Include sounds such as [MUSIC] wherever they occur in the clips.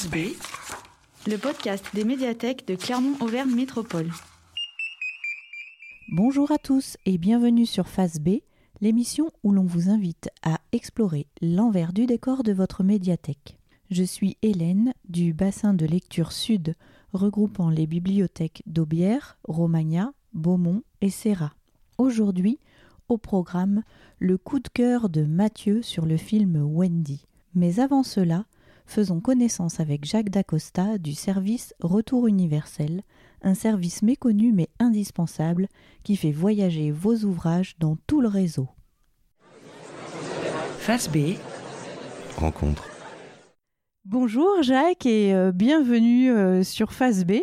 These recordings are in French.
Face B, le podcast des médiathèques de Clermont-Auvergne Métropole. Bonjour à tous et bienvenue sur Face B, l'émission où l'on vous invite à explorer l'envers du décor de votre médiathèque. Je suis Hélène du bassin de lecture sud regroupant les bibliothèques d'Aubière, Romagna, Beaumont et Serra. Aujourd'hui, au programme, le coup de cœur de Mathieu sur le film Wendy. Mais avant cela, faisons connaissance avec Jacques Dacosta du service Retour Universel, un service méconnu mais indispensable qui fait voyager vos ouvrages dans tout le réseau. Face B, rencontre. Bonjour Jacques et euh, bienvenue euh, sur Face B.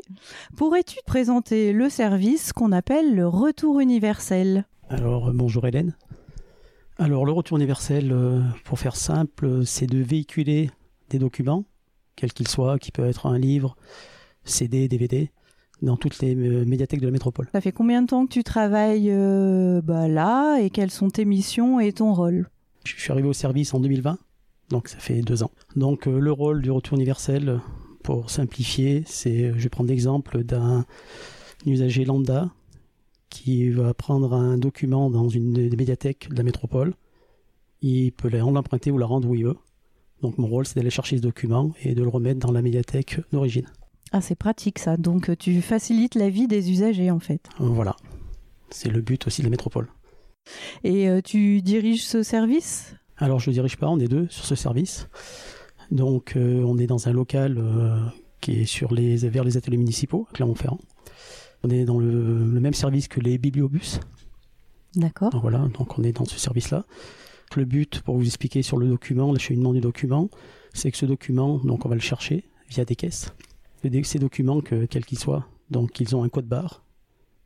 Pourrais-tu présenter le service qu'on appelle le Retour Universel? Alors, euh, bonjour Hélène. Alors, le retour universel, euh, pour faire simple, c'est de véhiculer des documents, quels qu'ils soient, qui peuvent être un livre, CD, DVD, dans toutes les euh, médiathèques de la métropole. Ça fait combien de temps que tu travailles euh, bah, là et quelles sont tes missions et ton rôle? Je suis arrivé au service en 2020, donc ça fait deux ans. Donc, euh, le rôle du retour universel, pour simplifier, c'est, je vais prendre l'exemple d'un usager lambda qui va prendre un document dans une des médiathèques de la métropole. Il peut l'emprunter ou la rendre où il veut. Donc mon rôle, c'est d'aller chercher ce document et de le remettre dans la médiathèque d'origine. Ah c'est pratique ça, donc euh, tu facilites la vie des usagers en fait. Voilà. C'est le but aussi de la métropole. Et euh, tu diriges ce service? Alors je ne dirige pas, on est deux sur ce service. Donc euh, on est dans un local euh, qui est sur les, vers les ateliers municipaux, à Clermont-Ferrand. On est dans le, le même service que les bibliobus. D'accord. Voilà, donc on est dans ce service-là. Le but, pour vous expliquer sur le document, l'acheminement du document, c'est que ce document, donc on va le chercher via des caisses. Ces documents, que, quels qu'ils soient, donc ils ont un code barre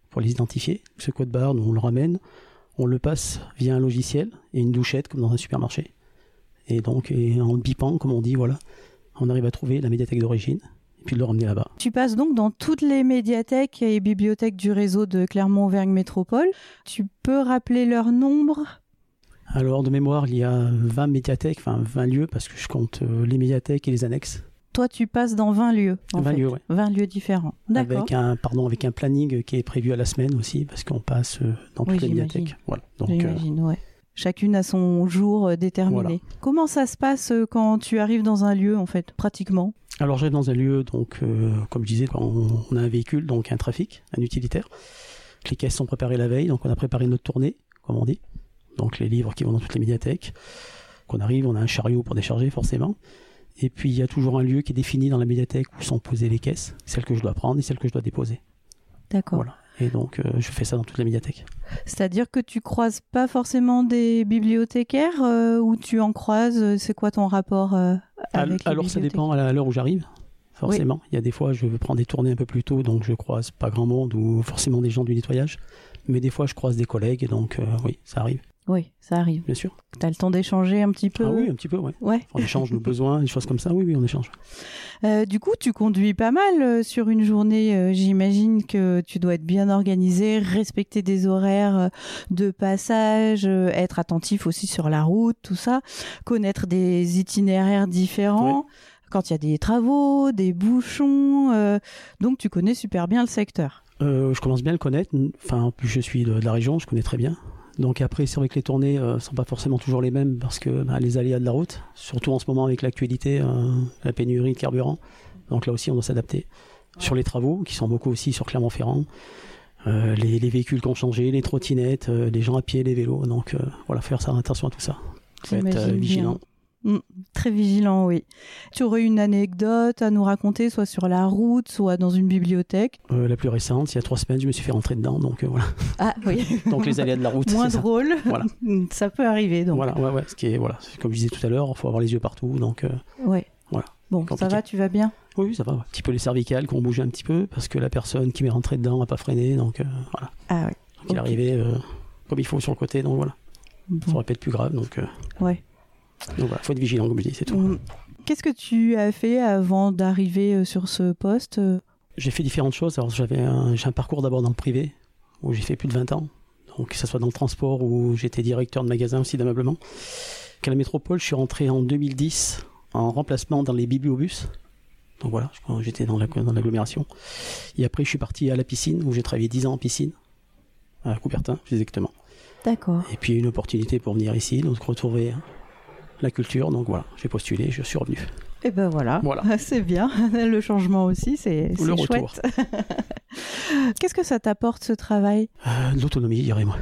pour les identifier. Ce code barre, nous, on le ramène, on le passe via un logiciel et une douchette comme dans un supermarché. Et donc, en bipant, comme on dit, voilà, on arrive à trouver la médiathèque d'origine et puis de le ramener là-bas. Tu passes donc dans toutes les médiathèques et bibliothèques du réseau de Clermont-Auvergne Métropole. Tu peux rappeler leur nombre? Alors, de mémoire, il y a 20 médiathèques, enfin 20 lieux, parce que je compte euh, les médiathèques et les annexes. Toi tu passes dans 20 lieux. en 20 fait. lieux, ouais. 20 lieux différents. D'accord. Avec un, pardon, avec un planning qui est prévu à la semaine aussi, parce qu'on passe euh, dans toutes Oui, les médiathèques. Voilà. Donc, euh, J'imagine, ouais. Chacune a son jour déterminé. Voilà. Comment ça se passe quand tu arrives dans un lieu, en fait, pratiquement? Alors, j'arrive dans un lieu, donc, euh, comme je disais, quand on, on a un véhicule, donc un trafic, un utilitaire. Les caisses sont préparées la veille, donc on a préparé notre tournée, comme on dit. Donc, les livres qui vont dans toutes les médiathèques. Qu'on arrive, on a un chariot pour décharger, forcément. Et puis, il y a toujours un lieu qui est défini dans la médiathèque où sont posées les caisses, celles que je dois prendre et celles que je dois déposer. D'accord. Voilà. Et donc, euh, je fais ça dans toutes les médiathèques. C'est-à-dire que tu croises pas forcément des bibliothécaires euh, ou tu en croises euh, C'est quoi ton rapport euh, avec les Alors ça dépend à l'heure où j'arrive, forcément. Il y a des fois je veux prendre des tournées un peu plus tôt, donc je croise pas grand monde ou forcément des gens du nettoyage. Mais des fois je croise des collègues, donc euh, oui, ça arrive, Oui, ça arrive. bien sûr. T'as le temps d'échanger un petit peu Ah oui, un petit peu, ouais. Ouais. On échange nos besoins, des choses comme ça, oui, oui, on échange. Euh, du coup, tu conduis pas mal euh, sur une journée. euh, J'imagine que tu dois être bien organisé, respecter des horaires de passage, être attentif aussi sur la route, tout ça, connaître des itinéraires différents. Quand il y a des travaux, des bouchons, euh, donc tu connais super bien le secteur. Euh, je commence bien à le connaître, enfin, je suis de, de la région, je connais très bien. Donc après, c'est vrai que les tournées euh, sont pas forcément toujours les mêmes parce que bah, les aléas de la route, surtout en ce moment avec l'actualité, euh, la pénurie de carburant. Donc là aussi, on doit s'adapter. Sur les travaux, qui sont beaucoup aussi sur Clermont-Ferrand, euh, les, les véhicules qui ont changé, les trottinettes, euh, les gens à pied, les vélos. Donc euh, voilà, faire ça, attention à tout ça. Faut être vigilant. Mm, très vigilant, oui. Tu aurais une anecdote à nous raconter, soit sur la route, soit dans une bibliothèque? Euh, la plus récente, il y a trois semaines, je me suis fait rentrer dedans. Donc euh, voilà. Ah oui. [LAUGHS] Donc les aléas de la route. Moins c'est ça. drôle. Voilà. [LAUGHS] ça peut arriver donc. Voilà, ouais, ouais. Ce qui est, voilà, comme je disais tout à l'heure, il faut avoir les yeux partout. Donc euh, Ouais. Voilà. Bon, ça va, tu vas bien? Oui, oui, ça va. Un petit peu les cervicales qui ont bougé un petit peu parce que la personne qui m'est rentrée dedans n'a pas freiné. Donc euh, voilà. Ah ouais. Donc il est arrivé comme il faut sur le côté. Donc voilà. Ça Bon. aurait pu être plus grave. Donc, Ouais. Donc voilà, faut être vigilant, comme je dis, c'est tout. Mm. Qu'est-ce que tu as fait avant d'arriver euh, sur ce poste euh J'ai fait différentes choses. Alors j'avais un, j'ai un parcours d'abord dans le privé où j'ai fait plus de 20 ans. Donc que ce soit dans le transport ou j'étais directeur de magasin aussi d'ameublement. Qu'à la métropole, je suis rentré en 2010 en remplacement dans les bibliobus. Donc voilà, j'étais dans la- dans l'agglomération. Et après, je suis parti à la piscine, où j'ai travaillé 10 ans en piscine, à Coubertin, plus exactement. D'accord. Et puis une opportunité pour venir ici, donc retrouver la culture. Donc voilà, j'ai postulé, je suis revenu. Et ben voilà, Voilà. [LAUGHS] c'est bien. Le changement aussi, c'est c'est Le retour. chouette. [LAUGHS] Qu'est-ce que ça t'apporte ce travail? Euh, L'autonomie, je dirais moi.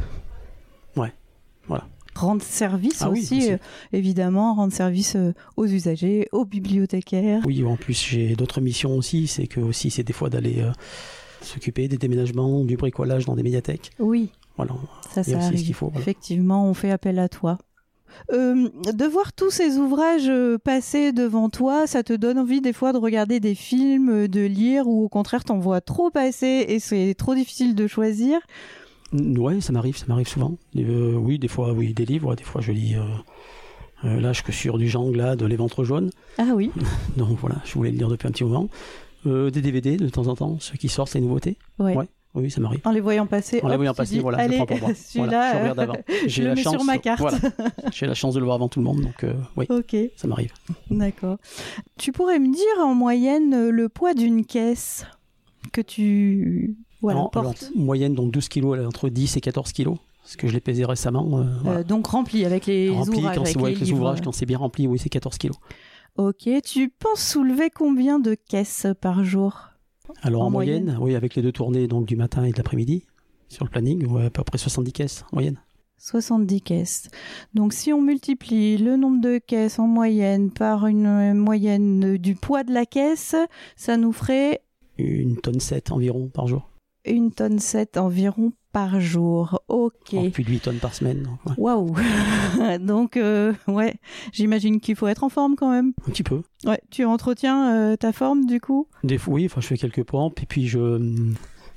Rendre service Ah aussi, euh, évidemment, rendre service euh, aux usagers, aux bibliothécaires. Oui, en plus j'ai d'autres missions aussi. C'est que aussi c'est des fois d'aller euh, s'occuper des déménagements, du bricolage dans des médiathèques. Oui, Voilà. ça, aussi ce qu'il faut, voilà. Effectivement, on fait appel à toi. Euh, de voir tous ces ouvrages euh, passer devant toi, ça te donne envie des fois de regarder des films, euh, de lire, ou au contraire t'en vois trop passer et c'est trop difficile de choisir. Ouais, ça m'arrive, ça m'arrive souvent. Euh, oui, des fois, oui, des livres. Des fois, je lis. Euh, là, je suis sur du Jean Anglade, Les Ventres jaunes. Ah oui, [LAUGHS] Donc voilà, je voulais le lire depuis un petit moment. Des DVD de temps en temps, ceux qui sortent, les nouveautés. ouais. Ouais. Oui, ça m'arrive. En les voyant passer, En les voyant passer, dis, voilà, je allez, prends pour moi. [LAUGHS] celui-là, Voilà, je regarde [LAUGHS] je le la mets chance, sur ma carte. Voilà, [LAUGHS] j'ai la chance de le voir avant tout le monde, donc euh, oui, Ok, ça m'arrive. d'accord. Tu pourrais me dire en moyenne euh, le poids d'une caisse que tu voilà, alors, portes moyenne, donc 12 kilos, elle est entre 10 et 14 kilos. Parce que je l'ai pesé récemment. euh, voilà. Euh, donc rempli avec les Rempli, ouvrages, quand avec les avec les livres. ouvrages, quand c'est bien rempli, oui, c'est 14 kilos. Ok, tu penses soulever combien de caisses par jour? Alors En en, moyenne moyenne, oui, avec les deux tournées donc du matin et de l'après-midi, sur le planning, ouais, à peu près 70 caisses en moyenne. 70 caisses. Donc si on multiplie le nombre de caisses en moyenne par une euh, moyenne du poids de la caisse, ça nous ferait Une tonne 7 environ par jour. une tonne 7 environ par jour. Ok. En plus de 8 tonnes par semaine. donc, ouais. Waouh [LAUGHS] Donc, euh, ouais, j'imagine qu'il faut être en forme quand même. Un petit peu. Ouais, tu entretiens euh, ta forme du coup? Des fois, oui, enfin, je fais quelques pompes. Et puis, je,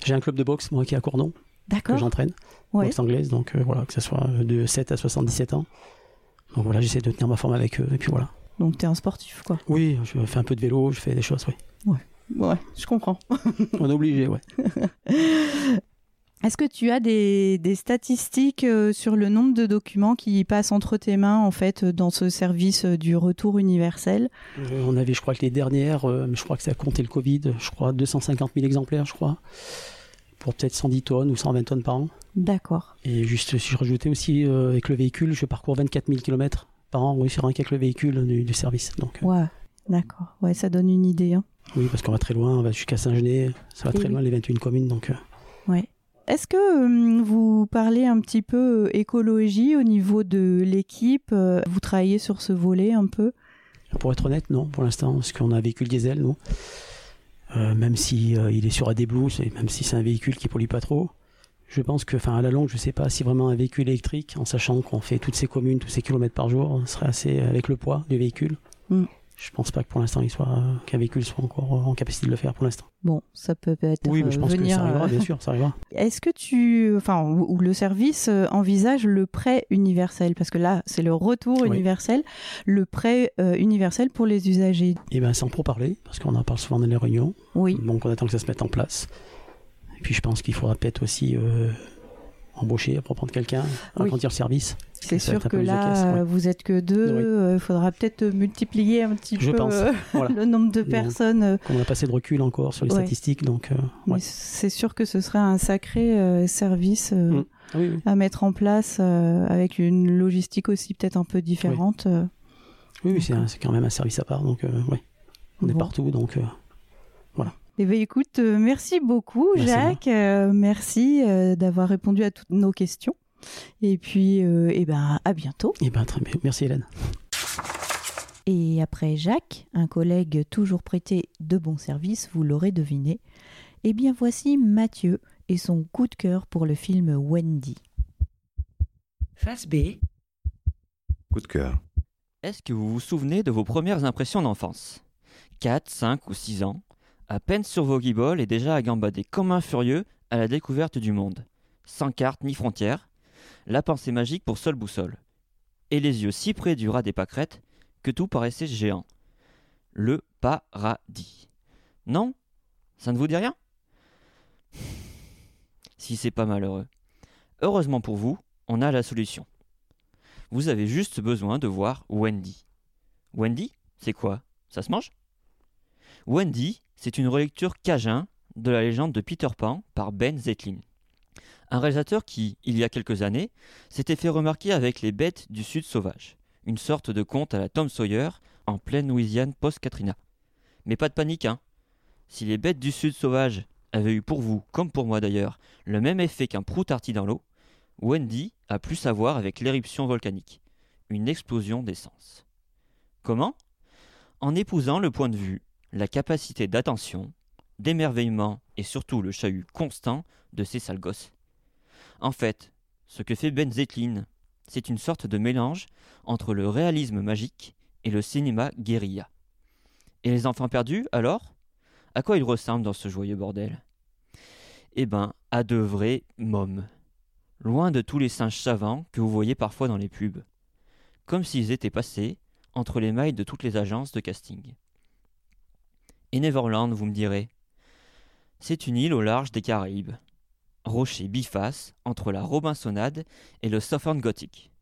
j'ai un club de boxe, moi, qui est à Courdon, que D'accord. j'entraîne. Ouais. Boxe anglaise, donc euh, voilà, que ce soit de 7 à 77 ans. Donc voilà, j'essaie de tenir ma forme avec eux. Et puis voilà. Donc, t'es un sportif quoi. Oui, je fais un peu de vélo, je fais des choses, oui. Ouais, je comprends. On est obligé, ouais. [LAUGHS] Est-ce que tu as des, des statistiques euh, sur le nombre de documents qui passent entre tes mains en fait dans ce service euh, du retour universel? Euh, on avait, je crois que les dernières, euh, je crois que ça a compté le Covid, je crois 250 000 exemplaires, je crois, pour peut-être 110 tonnes ou 120 tonnes par an. D'accord. Et juste, si je rajoutais aussi euh, avec le véhicule, je parcours 24 000 km par an, oui, c'est rien qu'avec le véhicule du, du service. Donc, euh, Ouais. D'accord. Ouais, ça donne une idée. hein. oui, parce qu'on va très loin, on va jusqu'à Saint-Genet, ça va Et très oui. loin, les 21 communes. Donc, euh, Ouais. Est-ce que euh, vous parlez un petit peu euh, écologie au niveau de l'équipe euh, Vous travaillez sur ce volet un peu? Pour être honnête, non, pour l'instant, parce qu'on a un véhicule diesel, nous. Euh, même si euh, il est sur AdBlue, c'est- même si c'est un véhicule qui pollue pas trop. Je pense que, enfin, à la longue, je sais pas si vraiment un véhicule électrique, en sachant qu'on fait toutes ces communes, tous ces kilomètres par jour, serait assez avec le poids du véhicule. Mm. Je pense pas que pour l'instant, il soit euh, qu'un véhicule soit encore en capacité de le faire pour l'instant. Bon, ça peut être Oui, mais je euh, pense venir. que ça arrivera, euh, bien sûr, ça arrivera. [LAUGHS] Est-ce que tu, enfin, ou le service euh, envisage le prêt universel? Parce que là, c'est le retour Oui. universel, le prêt euh, universel pour les usagers. Et ben, sans trop parler, parce qu'on en parle souvent dans les réunions. Oui. Donc, on attend que ça se mette en place. Et puis, je pense qu'il faudra peut-être aussi euh, embaucher pour prendre quelqu'un, Oui. agrandir le service. C'est sûr que là, caisse, ouais. euh, vous êtes que deux. Oui. Il faudra peut-être multiplier un petit Je peu pense. euh, [LAUGHS] Voilà. le nombre de personnes. euh, on a passé de recul encore sur les Ouais. statistiques, donc euh, ouais. C'est sûr que ce serait un sacré euh, service euh, Mm. oui, oui. à mettre en place euh, avec une logistique aussi peut-être un peu différente. euh. Oui, c'est quand même un service à part, donc euh, ouais. on est partout, donc euh, Eh bien, écoute, euh, merci beaucoup, Merci. Jacques. Euh, merci euh, d'avoir répondu à toutes nos questions. Et puis, euh, eh ben, à bientôt. eh ben, très bien. Merci Hélène. Et après Jacques, un collègue toujours prêté de bons services, vous l'aurez deviné, eh bien voici Mathieu et son coup de cœur pour le film Wendy. Face B, Coup de cœur. est-ce que vous vous souvenez de vos premières impressions d'enfance? 4, 5 ou 6 ans, à peine sur vos guibolles et déjà à gambader comme un furieux à la découverte du monde. Sans carte ni frontières, la pensée magique pour seule boussole. Et les yeux si près du rat des pâquerettes que tout paraissait géant. Le paradis. Non? Ça ne vous dit rien? Si c'est pas malheureux. Heureusement pour vous, on a la solution. Vous avez juste besoin de voir Wendy. Wendy, c'est quoi? Ça se mange? Wendy, c'est une relecture cajun de la légende de Peter Pan par Ben Zetlin. Un réalisateur qui, il y a quelques années, s'était fait remarquer avec Les Bêtes du Sud sauvage, une sorte de conte à la Tom Sawyer en pleine Louisiane post-Katrina. Mais pas de panique, hein. Si Les Bêtes du Sud sauvage avaient eu pour vous, comme pour moi d'ailleurs, le même effet qu'un prout arti dans l'eau, Wendy a plus à voir avec l'éruption volcanique, une explosion d'essence. Comment? En épousant le point de vue, la capacité d'attention, d'émerveillement et surtout le chahut constant de ces sales gosses. En fait, ce que fait Ben Zetlin, c'est une sorte de mélange entre le réalisme magique et le cinéma guérilla. Et les enfants perdus, alors? À quoi ils ressemblent dans ce joyeux bordel? Eh ben, à de vrais mômes. Loin de tous les singes savants que vous voyez parfois dans les pubs. Comme s'ils étaient passés entre les mailles de toutes les agences de casting. Et Neverland, vous me direz C'est une île au large des Caraïbes. Rocher biface entre la Robinsonade et le Southern Gothic.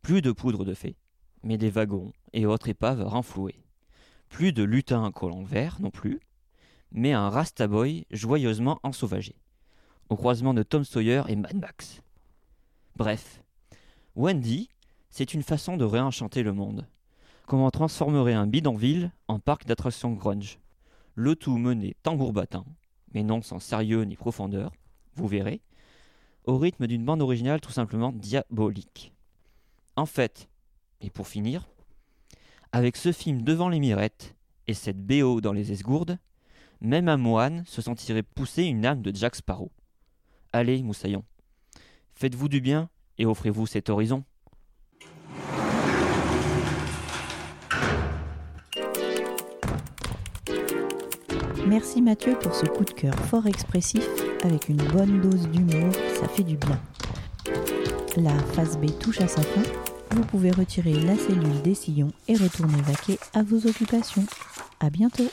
Plus de poudre de fée, mais des wagons et autres épaves renflouées. Plus de lutins à collant vert non plus, mais un Rastaboy joyeusement ensauvagé, au croisement de Tom Sawyer et Mad Max. Bref, Wendy, c'est une façon de réenchanter le monde. Comment transformerait un bidonville en parc d'attractions grunge? Le tout mené tambour battant, mais non sans sérieux ni profondeur, vous verrez, au rythme d'une bande originale tout simplement diabolique. En fait, et pour finir, avec ce film devant les mirettes et cette BO dans les esgourdes, même un moine se sentirait pousser une âme de Jack Sparrow. Allez, moussaillon, faites-vous du bien et offrez-vous cet horizon. Merci Mathieu pour ce coup de cœur fort expressif avec une bonne dose d'humour, ça fait du bien. La phase B touche à sa fin. Vous pouvez retirer la cellule des sillons et retourner vaquer à vos occupations. À bientôt!